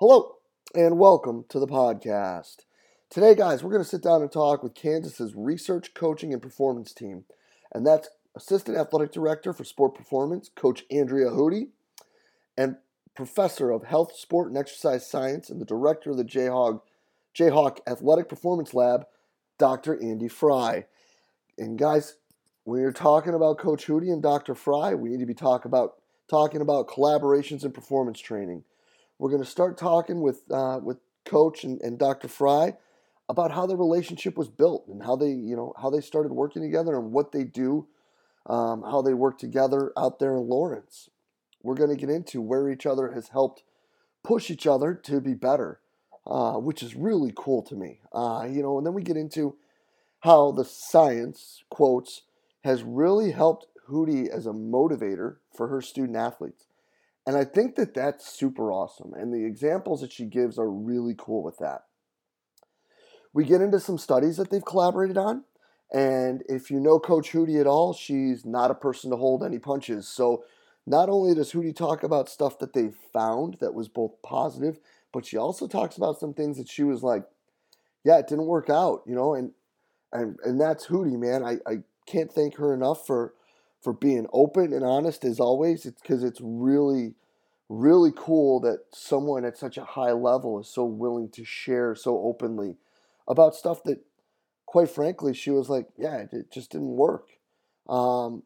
Hello, and welcome to the podcast. Today, guys, we're going to sit down and talk with Kansas's research, coaching, and performance team. And that's Assistant Athletic Director for Sport Performance, Coach Andrea Hudy, and Professor of Health, Sport, and Exercise Science, and the Director of the Jayhawk, Jayhawk Athletic Performance Lab, Dr. Andy Fry. And guys, when you're talking about Coach Hudy and Dr. Fry, we need to be talk about, talking about collaborations and performance training. We're going to start talking with uh, with Coach and, and Dr. Fry about how the relationship was built and how they you know how they started working together and what they do, um, how they work together out there in Lawrence. We're going to get into where each other has helped push each other to be better, uh, which is really cool to me. Uh, you know, and then we get into how the science quotes has really helped Hudy as a motivator for her student athletes. And I think that that's super awesome. And the examples that she gives are really cool with that. We get into some studies that they've collaborated on. And if you know Coach Hudy at all, she's not a person to hold any punches. So not only does Hudy talk about stuff that they found that was both positive, but she also talks about some things that she was like, yeah, it didn't work out, you know, and and and that's Hudy, man. I, I can't thank her enough for for being open and honest as always. It's because it's really, really cool that someone at such a high level is so willing to share so openly about stuff that, quite frankly, she was like, yeah, it just didn't work. Um,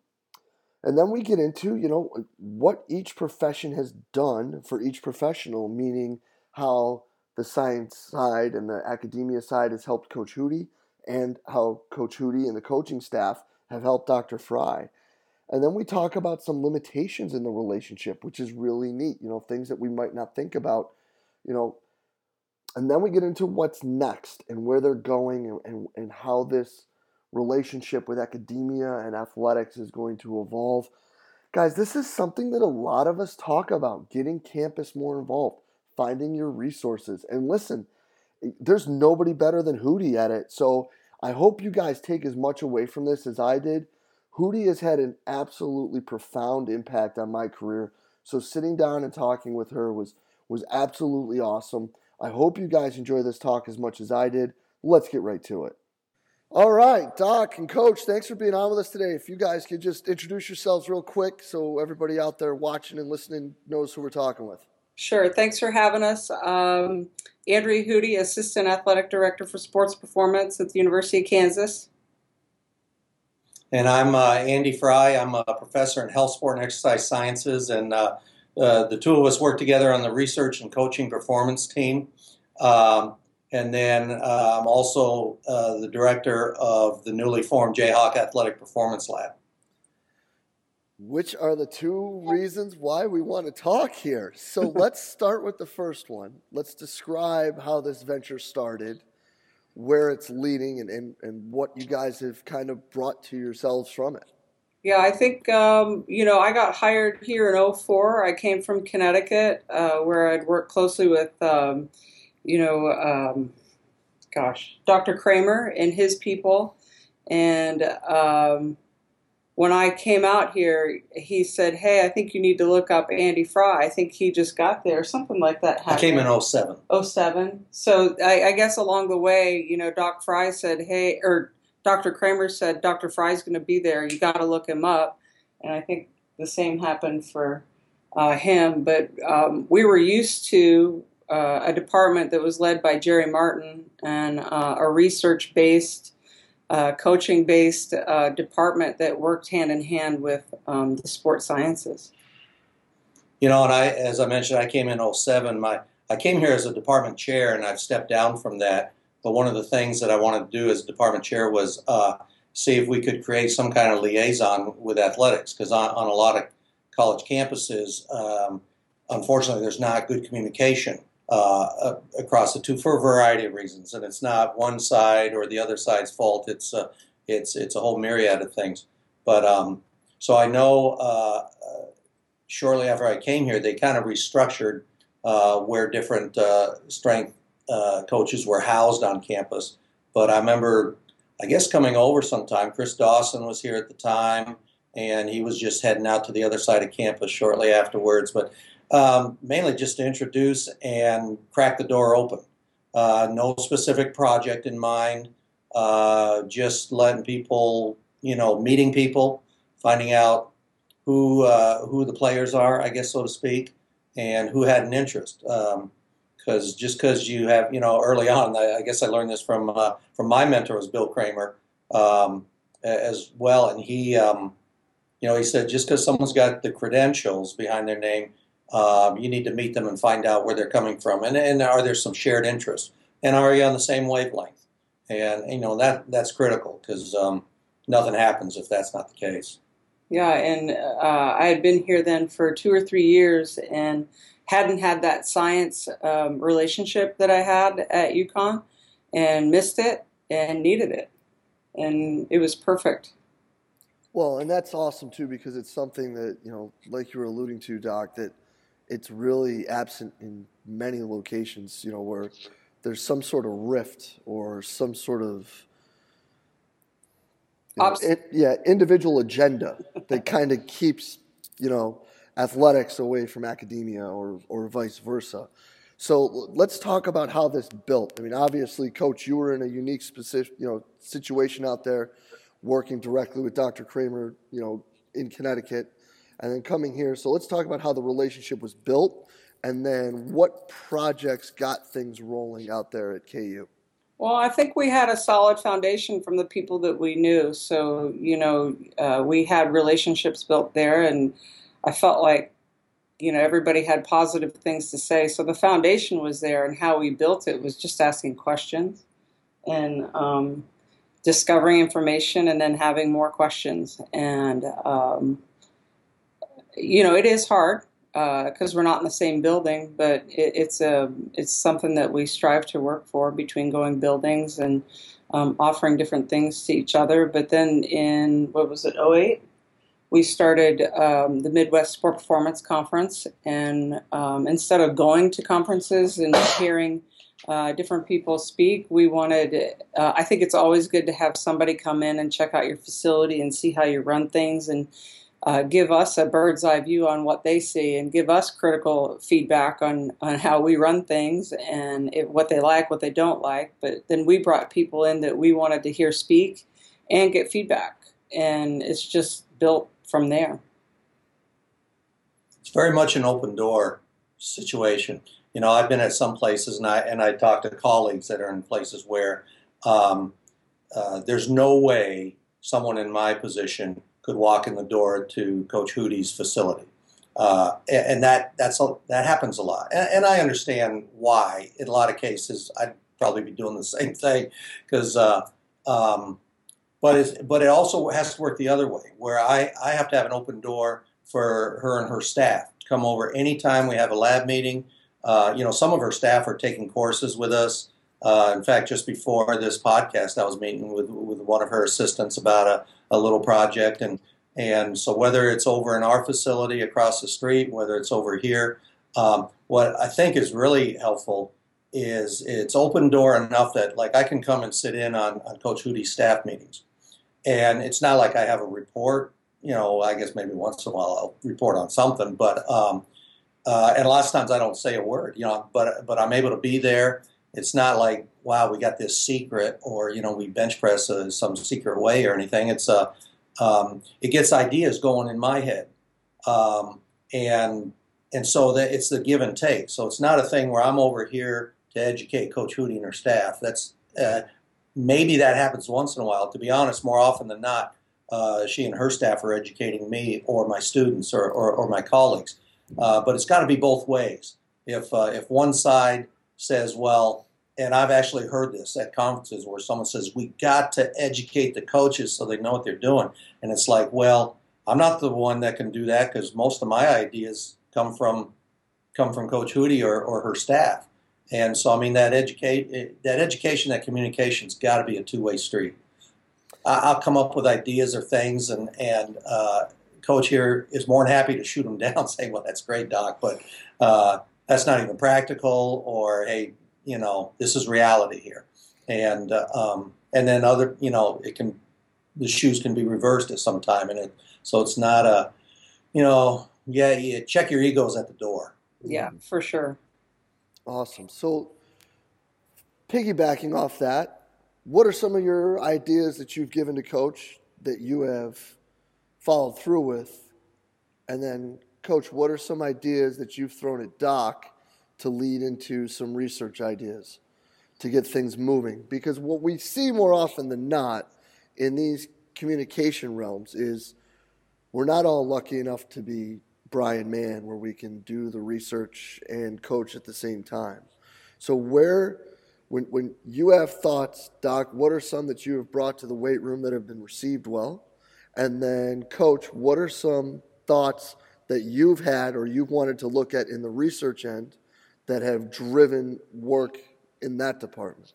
and then we get into, you know, what each profession has done for each professional, meaning how the science side and the academia side has helped Coach Hudy, and how Coach Hudy and the coaching staff have helped Dr. Fry. And then we talk about some limitations in the relationship, which is really neat, you know, things that we might not think about, you know. And then we get into what's next and where they're going and, and, and how this relationship with academia and athletics is going to evolve. Guys, this is something that a lot of us talk about getting campus more involved, finding your resources. And listen, eh, there's nobody better than Hudy at it. So I hope you guys take as much away from this as I did. Hudy has had an absolutely profound impact on my career. So sitting down and talking with her was was absolutely awesome. I hope you guys enjoy this talk as much as I did. Let's get right to it. All right, Doc and Coach, thanks for being on with us today. If you guys could just introduce yourselves real quick so everybody out there watching and listening knows who we're talking with. Sure. Thanks for having us. Um, Andrea Hudy, Assistant Athletic Director for Sports Performance at the University of Kansas. And I'm uh, Andy Fry. I'm a professor in health, sport, and exercise sciences. And uh, uh, the two of us work together on the research and coaching performance team. Um, and then uh, I'm also uh, the director of the newly formed Jayhawk Athletic Performance Lab. Which are the two reasons why we want to talk here. So let's start with the first one. Let's describe how this venture started where it's leading and, and, and what you guys have kind of brought to yourselves from it. Yeah, I think, um, you know, I got hired here in 04. I came from Connecticut uh, where I'd worked closely with, um, you know, um, gosh, Dr. Kraemer and his people. And um, when I came out here, he said, Hey, I think you need to look up Andy Fry. I think he just got there, something like that happened. I came in 07. 07. So I, I guess along the way, you know, Doc Fry said, Hey, or Dr. Kraemer said, Dr. Fry's going to be there. You got to look him up. And I think the same happened for uh, him. But um, we were used to uh, a department that was led by Jerry Martin and uh, a research based uh, coaching based uh, department that worked hand in hand with um, the sports sciences. You know, and I, as I mentioned, I came in 07. My, I came here as a department chair, and I've stepped down from that. But one of the things that I wanted to do as department chair was uh, see if we could create some kind of liaison with athletics, because on, on, a lot of college campuses, um, unfortunately, there's not good communication uh, across the two for a variety of reasons, and it's not one side or the other side's fault. It's uh, it's it's a whole myriad of things. But um, so I know uh, uh shortly after I came here, they kind of restructured uh, where different strength coaches were housed on campus. But I remember, I guess coming over sometime, Chris Dawson was here at the time, and he was just heading out to the other side of campus shortly afterwards. But Um, mainly just to introduce and crack the door open. Uh, no specific project in mind. Uh, just letting people, you know, meeting people, finding out who uh, who the players are, I guess so to speak, and who had an interest. Because um, just because you have, you know, early on, I, I guess I learned this from uh, from my mentor was Bill Kraemer um, as well, and he, um, you know, he said just because someone's got the credentials behind their name um, you need to meet them and find out where they're coming from, and, and are there some shared interests, and are you on the same wavelength? And you know that that's critical because um, nothing happens if that's not the case. Yeah, and uh, I had been here then for two or three years and hadn't had that science um, relationship that I had at UConn, and missed it and needed it, and it was perfect. Well, and that's awesome too because it's something that you know, like you were alluding to, Doc, that it's really absent in many locations, you know, where there's some sort of rift or some sort of you know, it, yeah, individual agenda that kind of keeps, you know, athletics away from academia or, or vice versa. So let's talk about how this built. I mean, obviously, Coach, you were in a unique specific, you know, situation out there, working directly with Dr. Kraemer, you know, in Connecticut and then coming here. So let's talk about how the relationship was built and then what projects got things rolling out there at KU. Well, I think we had a solid foundation from the people that we knew. So, you know, uh, we had relationships built there, and I felt like, you know, everybody had positive things to say. So the foundation was there, and how we built it was just asking questions and um, discovering information and then having more questions. And, um, you know, it is hard because uh, we're not in the same building, but it, it's a it's something that we strive to work for between going buildings and um, offering different things to each other. But then in what was it, 08? We started um, the Midwest Sport Performance Conference, and um, instead of going to conferences and hearing uh, different people speak, we wanted. Uh, I think it's always good to have somebody come in and check out your facility and see how you run things and uh, give us a bird's eye view on what they see and give us critical feedback on, on how we run things and it, what they like, what they don't like. But then we brought people in that we wanted to hear speak and get feedback. And it's just built from there. It's very much an open door situation. You know, I've been at some places and I, and I talk to colleagues that are in places where um, uh, there's no way someone in my position could walk in the door to Coach Hudy's facility. Uh, and that that's a, that happens a lot, and, and, I understand why. In a lot of cases, I'd probably be doing the same thing because, uh, um, but it but it also has to work the other way, where I I have to have an open door for her and her staff to come over anytime we have a lab meeting. Uh, you know, some of her staff are taking courses with us. Uh, in fact, just before this podcast, I was meeting with with one of her assistants about a a little project. And, and so whether it's over in our facility across the street, whether it's over here, um, what I think is really helpful is it's open door enough that like I can come and sit in on, on Coach Hudy's staff meetings. And it's not like I have a report, you know, I guess maybe once in a while I'll report on something, but um, uh, and a lot of times I don't say a word, you know, but but I'm able to be there. It's not like wow, we got this secret, or you know, we bench press uh, some secret way or anything. It's a uh, um, it gets ideas going in my head, um, and and so that it's the give and take. So it's not a thing where I'm over here to educate Coach Hudy her staff. That's uh, maybe that happens once in a while. To be honest, more often than not, uh, she and her staff are educating me or my students or, or, or my colleagues. Uh, but it's got to be both ways. If uh, if one side says, well, and I've actually heard this at conferences where someone says, We got to educate the coaches so they know what they're doing. And it's like, well, I'm not the one that can do that because most of my ideas come from come from Coach Hudy or, or her staff. And so, I mean, that educate that education, that communication's got to be a two way street. I'll come up with ideas or things, and and uh, Coach here is more than happy to shoot them down, saying, "Well, that's great, Doc," but uh, that's not even practical. Or, hey, you know, this is reality here. And uh, um, and then other, you know, it can the shoes can be reversed at some time, and it so it's not a, you know, yeah, you check your egos at the door. yeah, for sure. Awesome. So, piggybacking off that, what are some of your ideas that you've given to coach that you have followed through with? And then, coach, what are some ideas that you've thrown at Doc to lead into some research ideas to get things moving? Because what we see more often than not in these communication realms is we're not all lucky enough to be Bryan Mann where we can do the research and coach at the same time. So where when when you have thoughts, Doc, what are some that you have brought to the weight room that have been received well? And then coach, what are some thoughts that you've had or you've wanted to look at in the research end that have driven work in that department?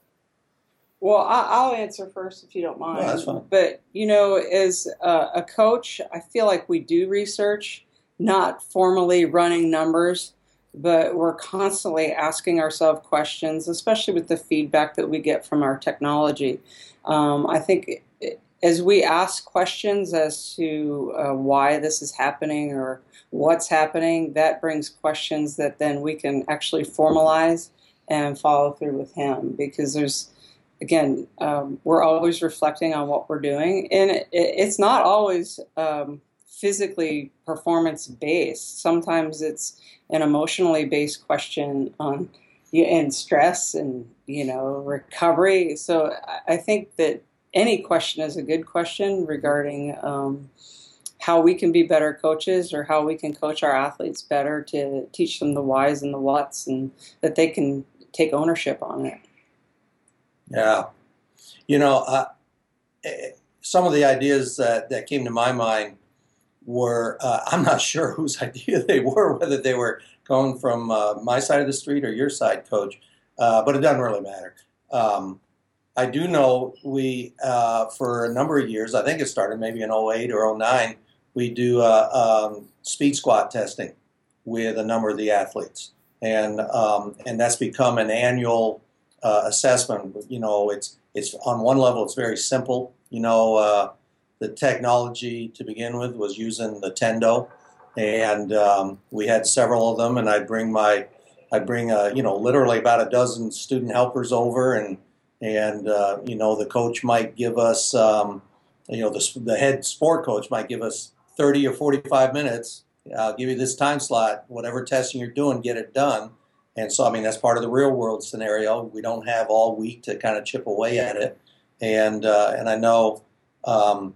Well, I- will answer first if you don't mind. No, that's fine. But you know, as a, a coach, I feel like we do research, not formally running numbers, but we're constantly asking ourselves questions, especially with the feedback that we get from our technology. Um, I think as we ask questions as to uh, why this is happening or what's happening, that brings questions that then we can actually formalize and follow through with him. Because there's again um, we're always reflecting on what we're doing. And it, it's not always um, physically performance based sometimes it's an emotionally based question on and stress and you know recovery. So I think that any question is a good question regarding um, how we can be better coaches or how we can coach our athletes better to teach them the whys and the whats and that they can take ownership on it. Yeah, you know, uh, some of the ideas that, that came to my mind were uh, I'm not sure whose idea they were, whether they were going from uh, my side of the street or your side, coach, uh, but it doesn't really matter. Um, I do know we, uh, for a number of years, I think it started maybe in 08 or 09, we do uh, um, speed squat testing with a number of the athletes. And, um, and that's become an annual uh, assessment. You know, it's, it's on one level, it's very simple. You know, the technology to begin with was using the Tendo, and um, we had several of them. And I'd bring my, I'd bring a, you know literally about a dozen student helpers over, and and uh, you know the coach might give us, um, you know the the head sport coach might give us 30 or 45 minutes. I'll give you this time slot. Whatever testing you're doing, get it done. And so, I mean, that's part of the real world scenario. We don't have all week to kind of chip away at it. And uh, and I know um,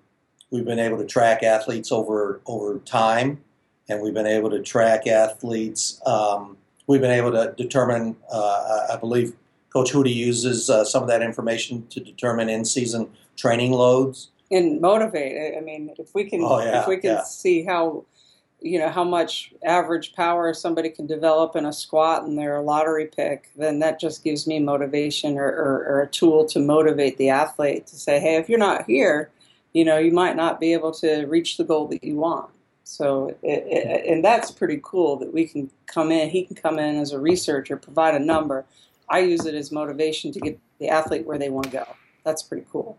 We've been able to track athletes over over time, and we've been able to track athletes. Um, we've been able to determine. Uh, I believe Coach Hudy uses uh, some of that information to determine in-season training loads and motivate. I mean, if we can, oh, yeah, if we can yeah. see how you know how much average power somebody can develop in a squat and they're a lottery pick, then that just gives me motivation or, or, or, a tool to motivate the athlete to say, hey, if you're not here, you know, you might not be able to reach the goal that you want. So, it, it, and that's pretty cool that we can come in, he can come in as a researcher, provide a number. I use it as motivation to get the athlete where they want to go. That's pretty cool.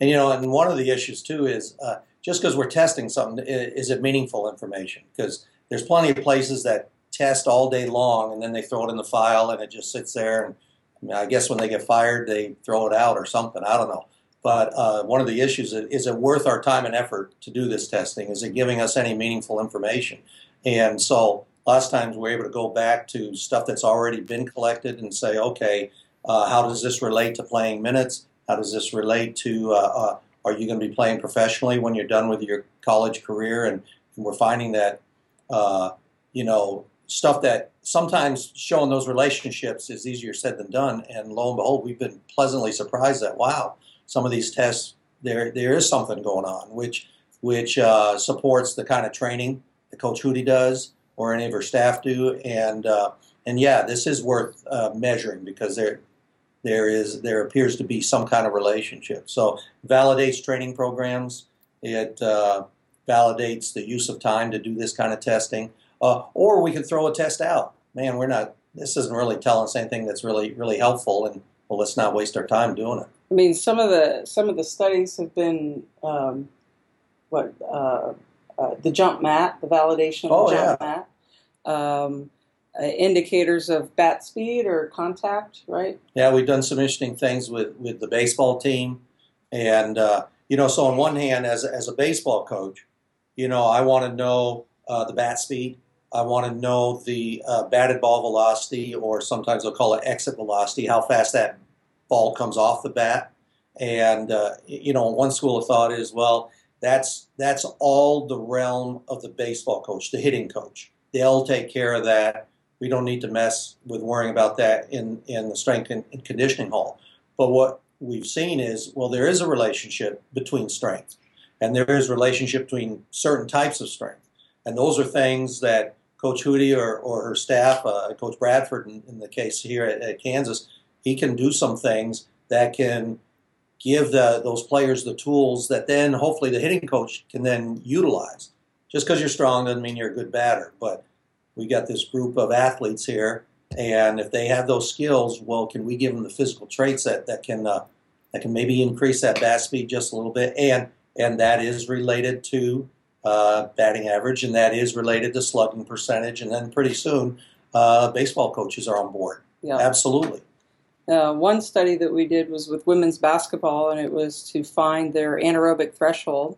And, you know, and one of the issues too is uh, just because we're testing something, is it meaningful information? Because there's plenty of places that test all day long and then they throw it in the file and it just sits there. And I, mean, I guess when they get fired, they throw it out or something. I don't know. But uh, one of the issues is, is it worth our time and effort to do this testing? Is it giving us any meaningful information? And so last times we're able to go back to stuff that's already been collected and say, okay, uh, how does this relate to playing minutes? How does this relate to, uh, uh are you going to be playing professionally when you're done with your college career? And, and we're finding that, uh, you know, stuff that sometimes showing those relationships is easier said than done. And lo and behold, we've been pleasantly surprised that, wow, some of these tests, there there is something going on, which which uh, supports the kind of training that Coach Hudy does or any of her staff do, and uh, and yeah, this is worth uh, measuring because there there is there appears to be some kind of relationship. So validates training programs. It uh, validates the use of time to do this kind of testing, uh, or we could throw a test out. Man, we're not. This isn't really telling us anything that's really really helpful, and well, let's not waste our time doing it. I mean, some of the some of the studies have been um, what uh, the jump mat, the validation of oh, the jump yeah. mat. Um, uh, indicators of bat speed or contact, right? Yeah, we've done some interesting things with, with the baseball team. And, uh, you know, so on one hand, as, as a baseball coach, you know, I want to know uh, the bat speed. I want to know the uh, batted ball velocity, or sometimes they'll call it exit velocity, how fast that ball comes off the bat. And, uh, you know, one school of thought is, well, that's, that's all the realm of the baseball coach, the hitting coach. They'll take care of that we don't need to mess with worrying about that in, in the strength and conditioning hall. But what we've seen is, well, there is a relationship between strength, and there is a relationship between certain types of strength. And those are things that Coach Hudy or, or her staff, uh, Coach Bradford in, in, the case here at, at, Kansas, he can do some things that can give the, those players the tools that then hopefully the hitting coach can then utilize. Just because you're strong doesn't mean you're a good batter, but we got this group of athletes here, and if they have those skills, well, can we give them the physical traits that that can uh, that can maybe increase that bat speed just a little bit, and and that is related to uh, batting average, and that is related to slugging percentage, and then pretty soon, uh, baseball coaches are on board. Yeah. Absolutely. Uh, one study that we did was with women's basketball, and it was to find their anaerobic threshold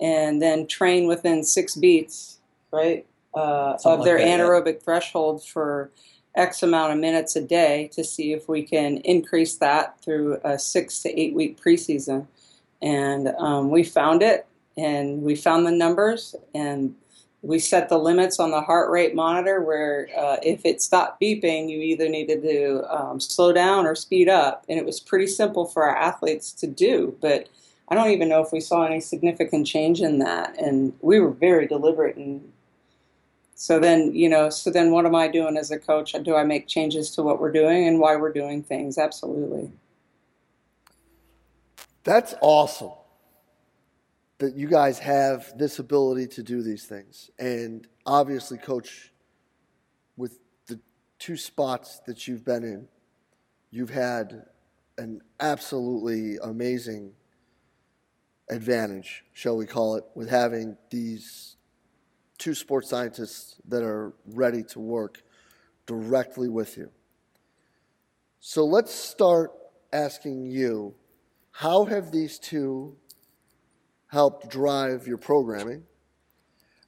and then train within six beats, right? uh, of their like that, anaerobic yeah. threshold for X amount of minutes a day to see if we can increase that through a six to eight week preseason. And um, we found it, and we found the numbers, and we set the limits on the heart rate monitor where uh, if it stopped beeping, you either needed to um, slow down or speed up. And it was pretty simple for our athletes to do. But I don't even know if we saw any significant change in that. And we were very deliberate And so then, you know, so then what am I doing as a coach? Do I make changes to what we're doing and why we're doing things? Absolutely. That's awesome that you guys have this ability to do these things. And obviously, coach, with the two spots that you've been in, you've had an absolutely amazing advantage, shall we call it, with having these two sports scientists that are ready to work directly with you. So let's start asking you how have these two helped drive your programming?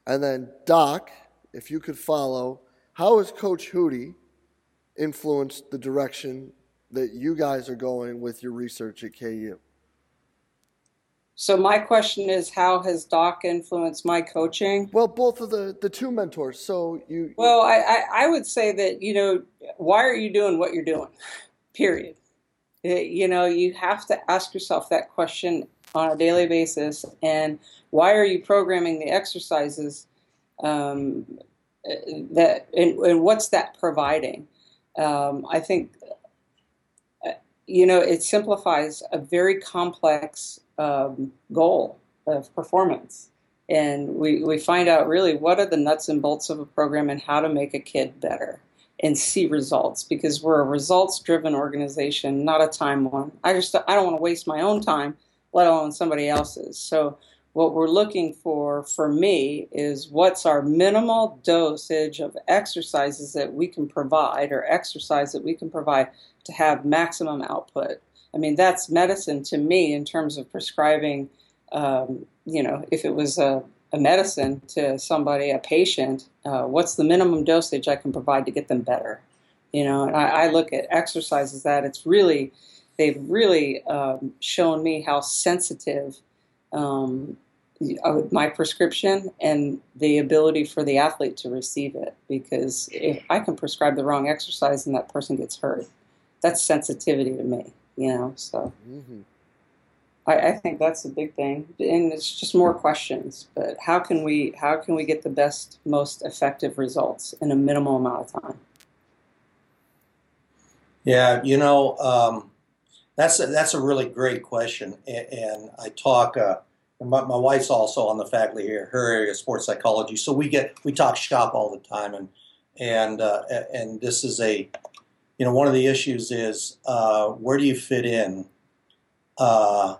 And then, Doc, if you could follow, how has Coach Hudy influenced the direction that you guys are going with your research at KU? So my question is, how has Doc influenced my coaching? Well, both of the the two mentors. So you. Well, I, I, I would say that you know why are you doing what you're doing? Period. It, eh, you know you have to ask yourself that question on a daily basis, and why are you programming the exercises? Um, that and, and what's that providing? Um, I think eh, you know it simplifies a very complex um, goal of performance. And we, we find out really what are the nuts and bolts of a program and how to make a kid better and see results because we're a results driven organization, not a time one. I just I don't want to waste my own time, let alone somebody else's. So what we're looking for for me is what's our minimal dosage of exercises that we can provide or exercise that we can provide to have maximum output I mean, that's medicine to me in terms of prescribing, um, you know, if it was a, a, medicine to somebody, a patient, uh, what's the minimum dosage I can provide to get them better? You know, and I, I look at exercises that it's really, they've really um, shown me how sensitive um, uh, my prescription and the ability for the athlete to receive it. Because if I can prescribe the wrong exercise and that person gets hurt, that's sensitivity to me you know. So mm-hmm. I, I think that's a big thing, and it's just more questions. But how can we how can we get the best, most effective results in a minimal amount of time? Yeah, you know, um, that's a, that's a really great question, and, and I talk. Uh, my, my, wife's also on the faculty here, her area of sports psychology. So we get we talk shop all the time, and and uh, and this is a you know, one of the issues is uh, where do you fit in uh,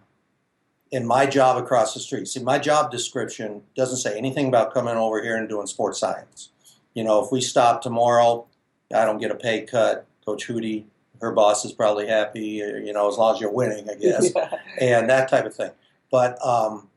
in my job across the street? See, my job description doesn't say anything about coming over here and doing sports science. You know, if we stop tomorrow I don't get a pay cut. Coach Hudy, her boss is probably happy, uh, you know, as long as you're winning, I guess, Yeah. and that type of thing. But um,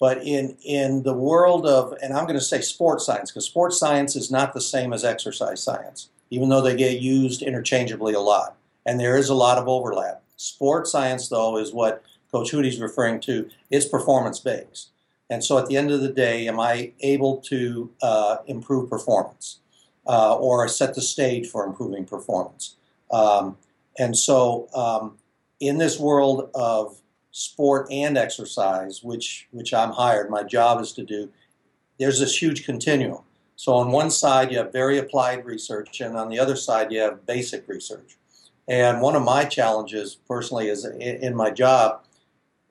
but in in the world of, and I'm going to say sports science because sports science is not the same as exercise science, even though they get used interchangeably a lot, and there is a lot of overlap. Sports science, though, is what Coach Hudy's referring to. It's performance based, and so at the end of the day, am I able to uh, improve performance uh, or set the stage for improving performance? Um, and so, um, in this world of sport and exercise, which which I'm hired, my job is to do. There's this huge continuum. So on one side you have very applied research, and on the other side you have basic research. And one of my challenges personally is in, my job,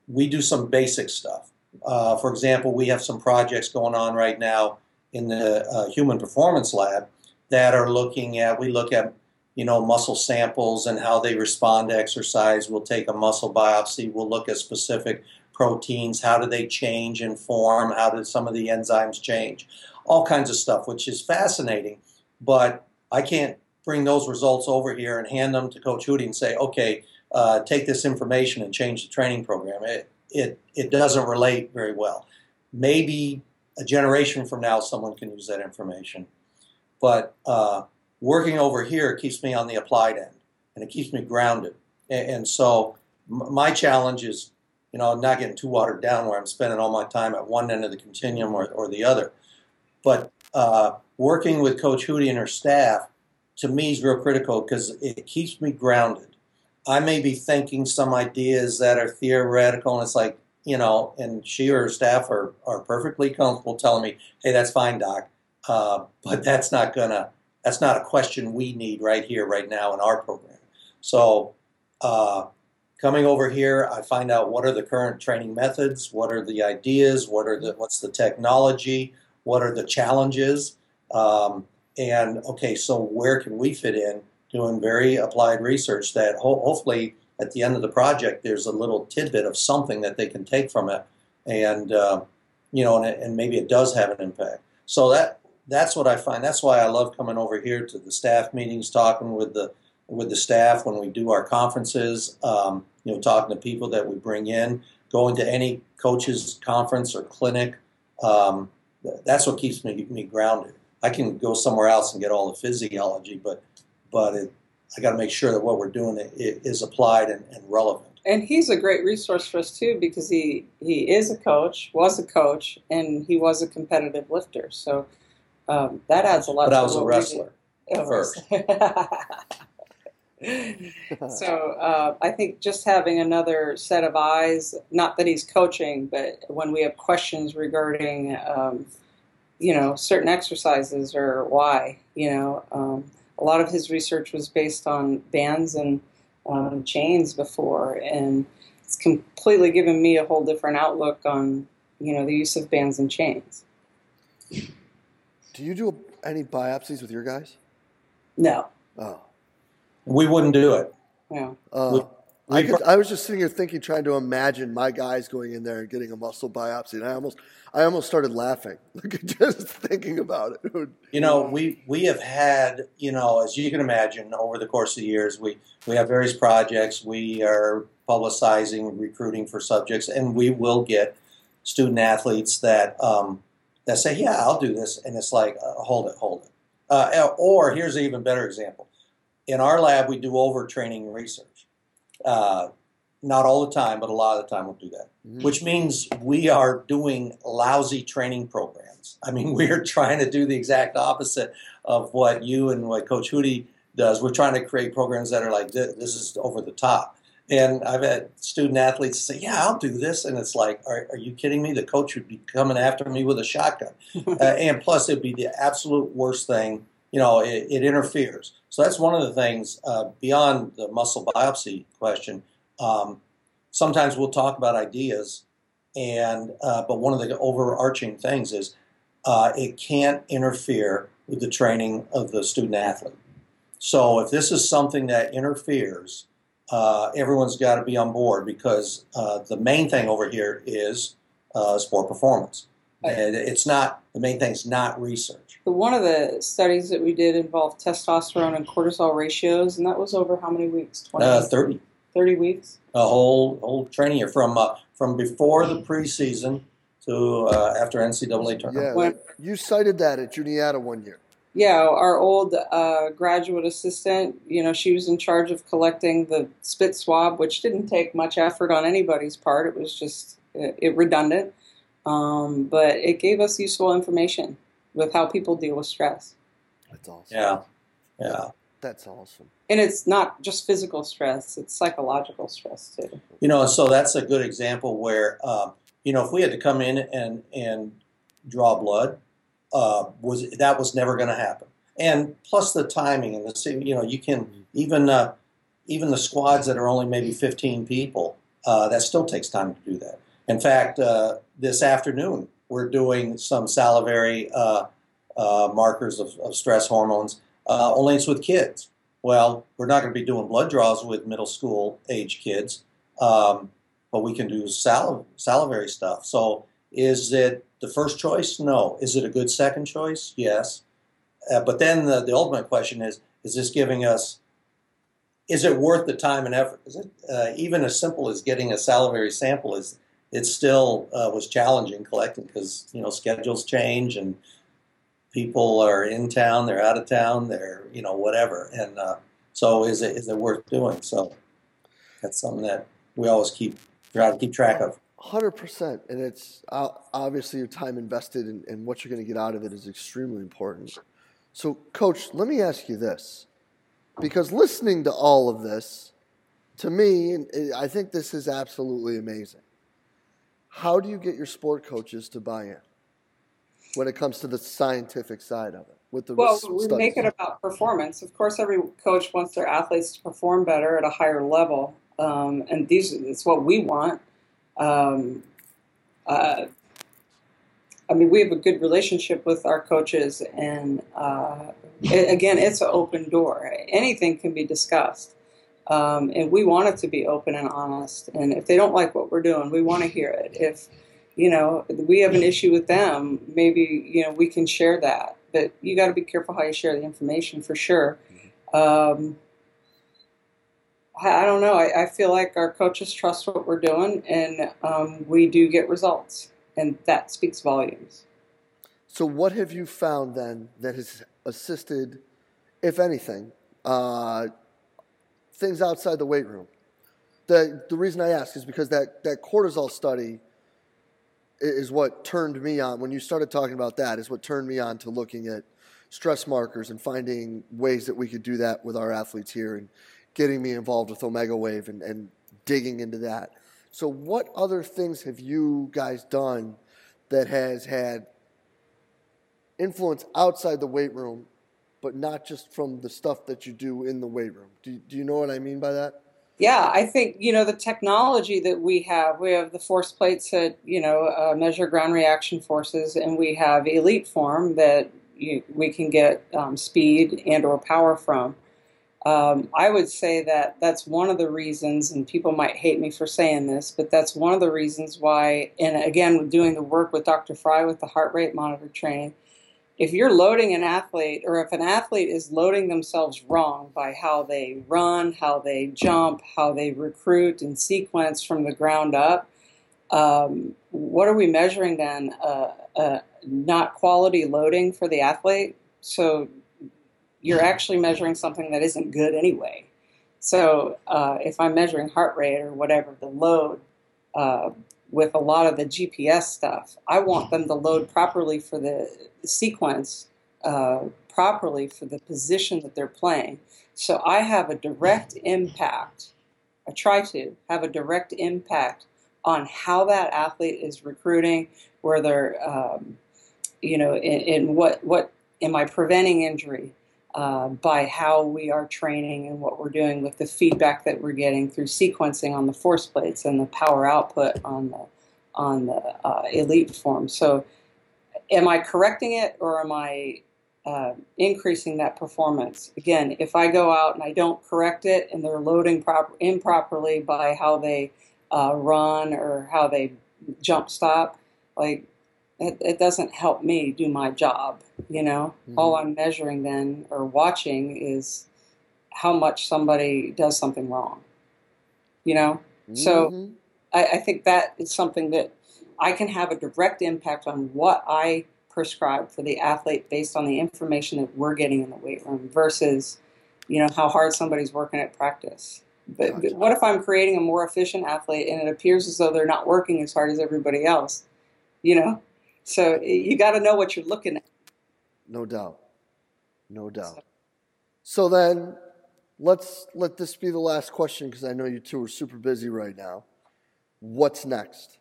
we do some basic stuff. Uh, for example, we have some projects going on right now in the uh, Human Performance Lab that are looking at. We look at you know, muscle samples and how they respond to exercise. We'll take a muscle biopsy. We'll look at specific proteins. How do they change and form? How did some of the enzymes change? All kinds of stuff, which is fascinating. But I can't bring those results over here and hand them to Coach Hudy and say, okay, uh, take this information and change the training program. It, it, it doesn't relate very well. Maybe a generation from now, someone can use that information. But uh, working over here keeps me on the applied end and it keeps me grounded. And, so my challenge is, you know, not getting too watered down where I'm spending all my time at one end of the continuum or, or the other. But uh, working with Coach Hudy and her staff to me is real critical because it keeps me grounded. I may be thinking some ideas that are theoretical, and it's like, you know, and she or her staff are, are perfectly comfortable telling me, hey, that's fine, Doc, uh, but that's not going to that's not a question we need right here, right now in our program. So, uh, coming over here, I find out what are the current training methods, what are the ideas, what are the what's the technology, what are the challenges, um, and okay, so where can we fit in? Doing very applied research that ho- hopefully at the end of the project there's a little tidbit of something that they can take from it, and uh, you know, and, and maybe it does have an impact. So that that's what I find. That's why I love coming over here to the staff meetings, talking with the with the staff when we do our conferences. Um, you know, talking to people that we bring in, going to any coaches conference or clinic. Um, that's what keeps me me grounded. I can go somewhere else and get all the physiology, but but it, I got to make sure that what we're doing is applied and, and relevant. And he's a great resource for us too because he he is a coach, was a coach, and he was a competitive lifter. So um, that adds a lot. But to I was a what we do. wrestler first. so uh, I think just having another set of eyes, not that he's coaching, but when we have questions regarding, um, you know, certain exercises or why, you know, um, a lot of his research was based on bands and um, chains before, and it's completely given me a whole different outlook on, you know, the use of bands and chains. Do you do any biopsies with your guys? No, Oh. We wouldn't do it. yeah. Uh, We- I, could, I was just sitting here thinking, trying to imagine my guys going in there and getting a muscle biopsy, and I almost, I almost started laughing, just thinking about it. It You know, we we have had, you know, as you can imagine, over the course of the years, we we have various projects. We are publicizing, recruiting for subjects, and we will get student athletes that um, that say, "Yeah, I'll do this," and it's like, uh, "Hold it, hold it." Uh, or here's an even better example: in our lab, we do overtraining research. Uh, not all the time, but a lot of the time we'll do that Mhm. which means we are doing lousy training programs. I mean, we're trying to do the exact opposite of what you and what Coach Hudy does. We're trying to create programs that are like this, this is over the top. And I've had student athletes say, "Yeah, I'll do this," and it's like, "Are, are you kidding me? The coach would be coming after me with a shotgun." uh, and plus, it'd be the absolute worst thing. You know, it, it interferes. So that's one of the things uh, beyond the muscle biopsy question. Um, sometimes we'll talk about ideas, and uh, but one of the overarching things is uh, it can't interfere with the training of the student athlete. So if this is something that interferes, uh, everyone's got to be on board because uh, the main thing over here is uh, sport performance. And it's not the main thing is not research. But one of the studies that we did involved testosterone and cortisol ratios, and that was over how many weeks? 20, Uh, 30, 30 weeks? a whole whole training year from uh, from before the preseason to uh, after NCAA tournament. Yeah, When- you cited that at Juniata one year. Yeah, our old uh, graduate assistant, you know, she was in charge of collecting the spit swab, which didn't take much effort on anybody's part. It was just it, it redundant, um, but it gave us useful information with how people deal with stress. That's awesome. Yeah, yeah. That's awesome. And it's not just physical stress; it's psychological stress too. You know, so that's a good example where um, you know if we had to come in and and draw blood, uh, was that was never going to happen. And plus the timing and the you know you can even uh, even the squads that are only maybe 15 people uh, that still takes time to do that. In fact, uh, this afternoon we're doing some salivary uh, uh, markers of, of stress hormones. Uh, only it's with kids. Well, we're not going to be doing blood draws with middle school age kids, um, but we can do saliv- salivary stuff. So, is it the first choice? No. Is it a good second choice? Yes. Uh, but then the, the ultimate question is: Is this giving us? Is it worth the time and effort? Is it uh, even as simple as getting a salivary sample? Is it still uh, was challenging collecting because you know schedules change and people are in town, they're out of town, they're you know whatever, and uh, so is it is it worth doing? So that's something that we always keep try to keep track of. Hundred percent, and it's uh, obviously your time invested and, and what you're going to get out of it is extremely important. So, Coach, let me ask you this, because listening to all of this, to me, and I think this is absolutely amazing. How do you get your sport coaches to buy in when it comes to the scientific side of it? With the Well, we studies? make it about performance. Of course, every coach wants their athletes to perform better at a higher level, um, and these it's what we want. Um, uh, I mean, we have a good relationship with our coaches, and uh, it, again, it's an open door. Anything can be discussed, um, and we want it to be open and honest. And if they don't like what we're doing, we want to hear it. If you know we have an issue with them, maybe you know we can share that. But you got to be careful how you share the information for sure. Um, I, I don't know. I, I feel like our coaches trust what we're doing, and um, we do get results, and that speaks volumes. So, what have you found then that has assisted, if anything, uh, things outside the weight room? The the reason I ask is because that that cortisol study is what turned me on. When you started talking about that, is what turned me on to looking at stress markers and finding ways that we could do that with our athletes here and getting me involved with Omegawave and, and digging into that. So, what other things have you guys done that has had influence outside the weight room, but not just from the stuff that you do in the weight room? Do, do you know what I mean by that? Yeah, I think you know the technology that we have. We have the force plates that you know uh, measure ground reaction forces, and we have EliteForm that you, we can get um, speed and or power from. Um, I would say that that's one of the reasons, and people might hate me for saying this, but that's one of the reasons why. And again, doing the work with Dr. Fry with the heart rate monitor training, if you're loading an athlete or if an athlete is loading themselves wrong by how they run, how they jump, how they recruit and sequence from the ground up, um, what are we measuring then? Uh, uh, not quality loading for the athlete. So you're actually measuring something that isn't good anyway. So uh, if I'm measuring heart rate or whatever the load, uh, with a lot of the GPS stuff. I want them to load properly for the sequence, uh, properly for the position that they're playing. So I have a direct impact, I try to have a direct impact on how that athlete is recruiting, where they're, um, you know, in, in what, what am I preventing injury? Uh, by how we are training and what we're doing with the feedback that we're getting through sequencing on the force plates and the power output on the on the uh, EliteForm. So, am I correcting it or am I uh, increasing that performance? Again, if I go out and I don't correct it and they're loading prop- improperly by how they uh, run or how they jump stop, like it, it doesn't help me do my job. You know, Mm-hmm. all I'm measuring then or watching is how much somebody does something wrong. You know, So- Mhm. I, I think that is something that I can have a direct impact on what I prescribe for the athlete based on the information that we're getting in the weight room versus, you know, how hard somebody's working at practice. But, but what if I'm creating a more efficient athlete and it appears as though they're not working as hard as everybody else? You know, so you got to know what you're looking at. No doubt. No doubt. So then, let's let this be the last question because I know you two are super busy right now. What's next?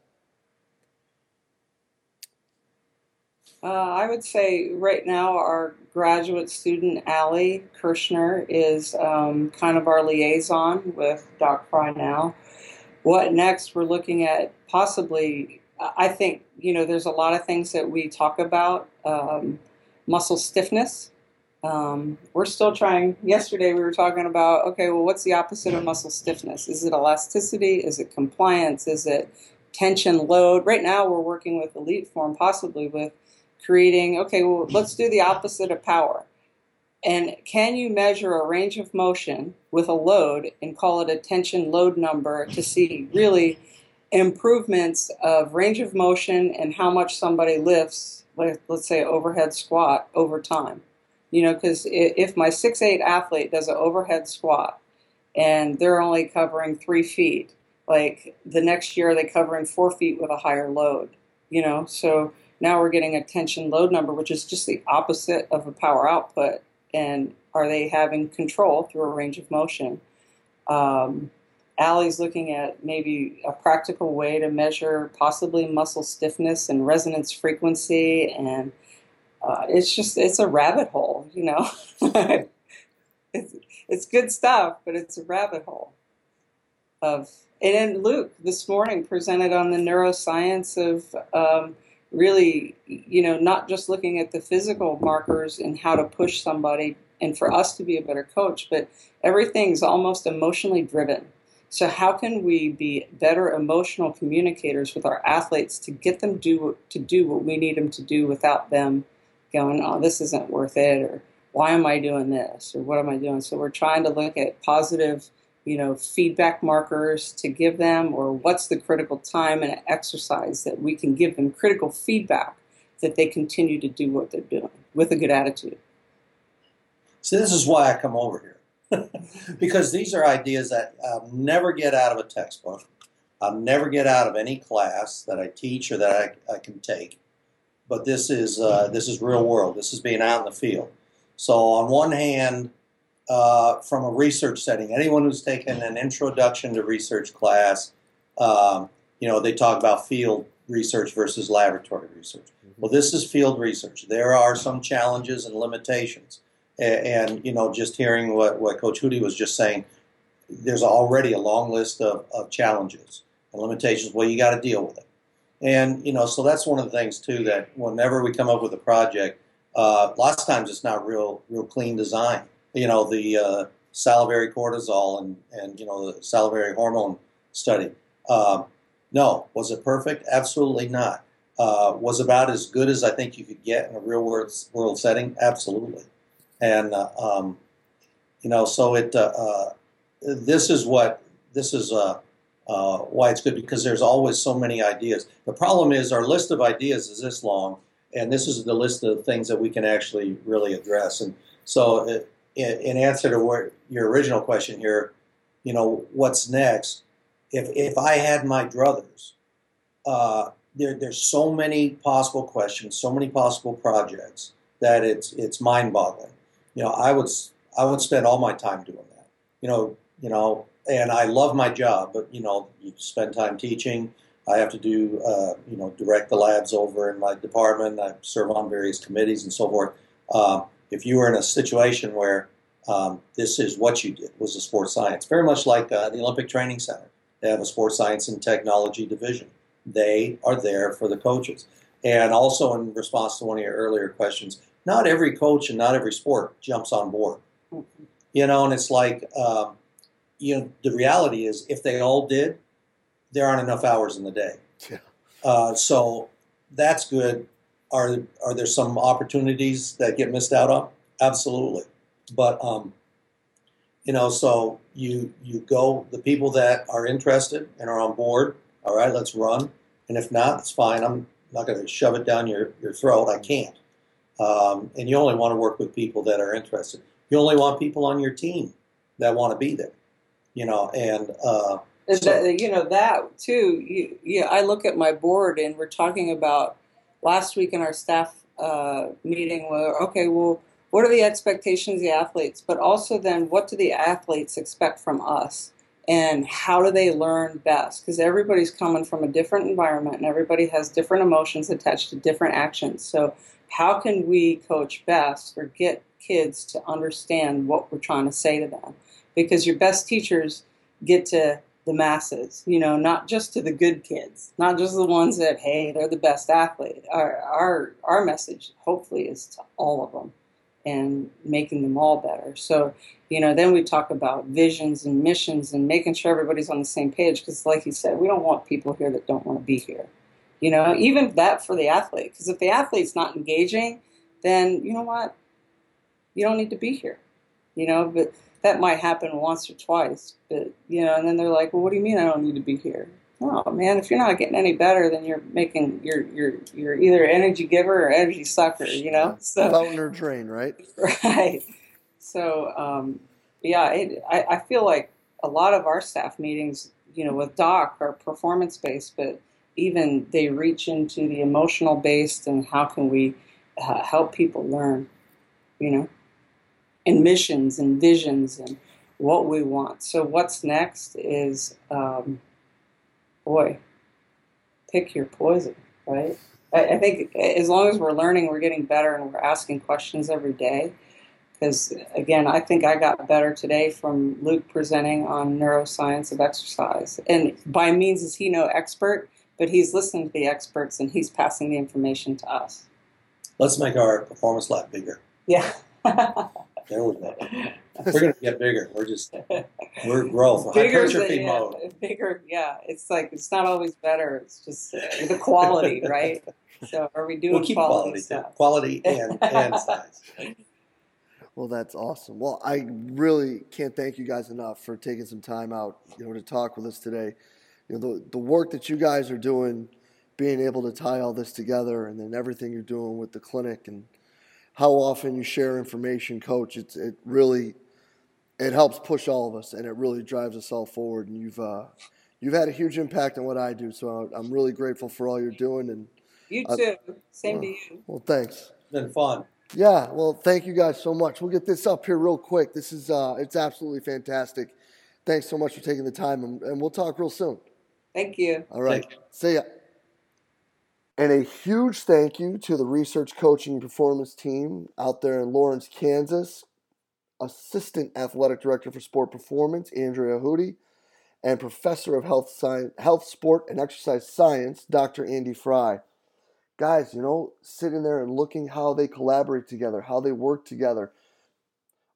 Uh, I would say right now our graduate student Allie Kirshner is um, kind of our liaison with Doc Fry now. What next? We're looking at possibly. I think you know there's a lot of things that we talk about. Um, muscle stiffness. Um, we're still trying. Yesterday we were talking about okay, well, what's the opposite of muscle stiffness? Is it elasticity? Is it compliance? Is it tension load? Right now we're working with EliteForm, possibly with creating, okay, well, let's do the opposite of power. And can you measure a range of motion with a load and call it a tension load number to see really improvements of range of motion and how much somebody lifts, let's say overhead squat over time? You know, because if my six eight athlete does an overhead squat and they're only covering three feet, like the next year they're covering four feet with a higher load? You know, so now we're getting a tension load number, which is just the opposite of a power output. And are they having control through a range of motion? Um, Allie's looking at maybe a practical way to measure possibly muscle stiffness and resonance frequency. And uh, it's just, it's a rabbit hole, you know. it's, it's good stuff, but it's a rabbit hole of, and then Luke this morning presented on the neuroscience of, um, really, you know, not just looking at the physical markers and how to push somebody and for us to be a better coach, but everything's almost emotionally driven. So how can we be better emotional communicators with our athletes to get them do to do what we need them to do without them going, "Oh, this isn't worth it," or "Why am I doing this?" or "What am I doing?" So we're trying to look at positive you know, feedback markers to give them, or what's the critical time in an exercise that we can give them critical feedback that they continue to do what they're doing with a good attitude. So this is why I come over here. because these are ideas that I'll never get out of a textbook. I'll never get out of any class that I teach or that I, I can take. But this is uh, this is real world. This is being out in the field. So on one hand, uh, from a research setting. Anyone who's taken an introduction to research class, um, you know, they talk about field research versus laboratory research. Well, this is field research. There are some challenges and limitations. And, you know, just hearing what, what Coach Hudy was just saying, there's already a long list of, of challenges and limitations. Well, you got to deal with it. And, you know, so that's one of the things, too, that whenever we come up with a project, uh, lots of times it's not real, real clean design you know, the uh, salivary cortisol and, and, you know, the salivary hormone study. Um, no. Was it perfect? Absolutely not. Uh, was about as good as I think you could get in a real world, world setting? Absolutely. And, uh, um, you know, so it, uh, this is what, this is why it's good because there's always so many ideas. The problem is our list of ideas is this long, and this is the list of things that we can actually really address. And so in, in answer to your original question here, you know, what's next? If, if I had my druthers, uh, there, there's so many possible questions, so many possible projects that it's it's mind-boggling. You know, I would I would spend all my time doing that. You know, you know, and I love my job, but you know, you spend time teaching. I have to do, uh, you know, direct the labs over in my department. I serve on various committees and so forth. Uh, if you were in a situation where um, this is what you did was a sports science, very much like uh, the Olympic Training Center. They have a sports science and technology division. They are there for the coaches. And also, in response to one of your earlier questions, not every coach and not every sport jumps on board. Mm-hmm. You know, and it's like, um, you know, the reality is if they all did, there aren't enough hours in the day. Yeah. Uh, so that's good. Are are there some opportunities that get missed out on? Absolutely, but um, you know, so you you go the people that are interested and are on board. All right, let's run. And if not, it's fine. I'm not going to shove it down your, your throat. I can't. Um, and you only want to work with people that are interested. You only want people on your team that want to be there. You know, and uh, And So- that, you know that too. You, yeah, I look at my board, and we're talking about last week in our staff uh, meeting. Where okay, well, what are the expectations of the athletes? But also, then, what do the athletes expect from us? And how do they learn best? Because everybody's coming from a different environment, and everybody has different emotions attached to different actions. So, how can we coach best or get kids to understand what we're trying to say to them? Because your best teachers get to the masses, you know, not just to the good kids, not just the ones that, hey, they're the best athlete. Our, our, our message, hopefully, is to all of them and making them all better. So, you know, then we talk about visions and missions and making sure everybody's on the same page because, like you said, we don't want people here that don't want to be here. You know, even that for the athlete, because if the athlete's not engaging, then you know what? You don't need to be here. You know, but that might happen once or twice, but you know, and then they're like, "Well, what do you mean I don't need to be here?" Oh man, if you're not getting any better, then you're making you're you're you're either energy giver or energy sucker. You know, so or drain, right? right. So um, yeah, it, I I feel like a lot of our staff meetings, you know, with Doc are performance based, but even they reach into the emotional based and how can we uh, help people learn, you know, and missions and visions and what we want. So what's next is, um, boy, pick your poison, right? I, I think as long as we're learning, we're getting better and we're asking questions every day. Because again, I think I got better today from Luke presenting on neuroscience of exercise. And by means is he no expert, but he's listening to the experts and he's passing the information to us. let's make our performance lab bigger. Yeah. There we go. We're going to get bigger. We're just we're growth. bigger Hypertrophy than, mode. yeah, bigger yeah it's like it's not always better it's just uh, the quality right so are we doing We'll keep quality, quality, too. quality and and size. Well, that's awesome. Well, I really can't thank you guys enough for taking some time out, you know, to talk with us today. You know, the the work that you guys are doing, being able to tie all this together, and then everything you're doing with the clinic, and how often you share information, Coach. It's it really it helps push all of us, and it really drives us all forward. And you've uh, you've had a huge impact on what I do, so I'm really grateful for all you're doing. And you too same to you well, thanks. It's been fun. Yeah, well, thank you guys so much. We'll get this up here real quick. This is uh, it's absolutely fantastic. Thanks so much for taking the time, and, and we'll talk real soon. Thank you All right, Thank see ya. And a huge thank you to the research coaching performance team out there in Lawrence, Kansas. Assistant Athletic Director for Sport Performance, Andrea Hudy, and Professor of Health Science, Health, Sport, and Exercise Science, Dr. Andy Fry. Guys, you know, sitting there and looking how they collaborate together, how they work together,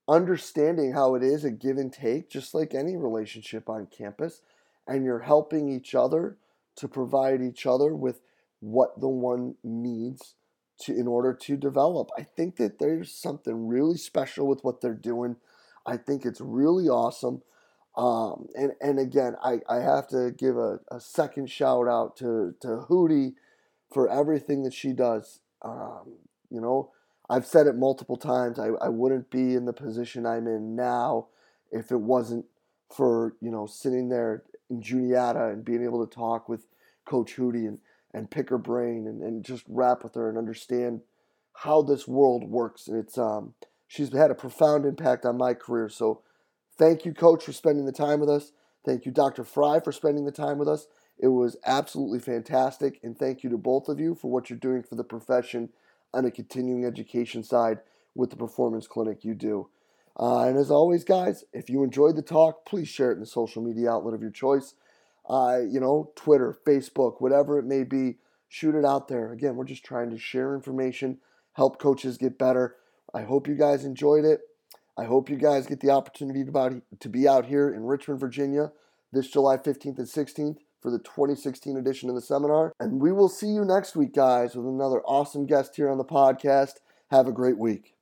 understanding how it is a give and take, just like any relationship on campus, and you're helping each other to provide each other with what the one needs to in order to develop. I think that there's something really special with what they're doing. I think it's really awesome. Um, and, and again, I, I have to give a, a second shout out to, to Hudy for everything that she does. Um, you know, I've said it multiple times. I, I wouldn't be in the position I'm in now if it wasn't for, you know, sitting there in Juniata and being able to talk with Coach Hudy and, and pick her brain and, and just rap with her and understand how this world works. And it's um she's had a profound impact on my career. So thank you, Coach, for spending the time with us. Thank you, Dr. Fry, for spending the time with us. It was absolutely fantastic. And thank you to both of you for what you're doing for the profession on a continuing education side with the performance clinic you do. Uh, and as always, guys, if you enjoyed the talk, please share it in the social media outlet of your choice. Uh, you know, Twitter, Facebook, whatever it may be, shoot it out there. Again, we're just trying to share information, help coaches get better. I hope you guys enjoyed it. I hope you guys get the opportunity to, be out here in Richmond, Virginia this July 15th and 16th for the 2016 edition of the seminar. And we will see you next week, guys, with another awesome guest here on the podcast. Have a great week.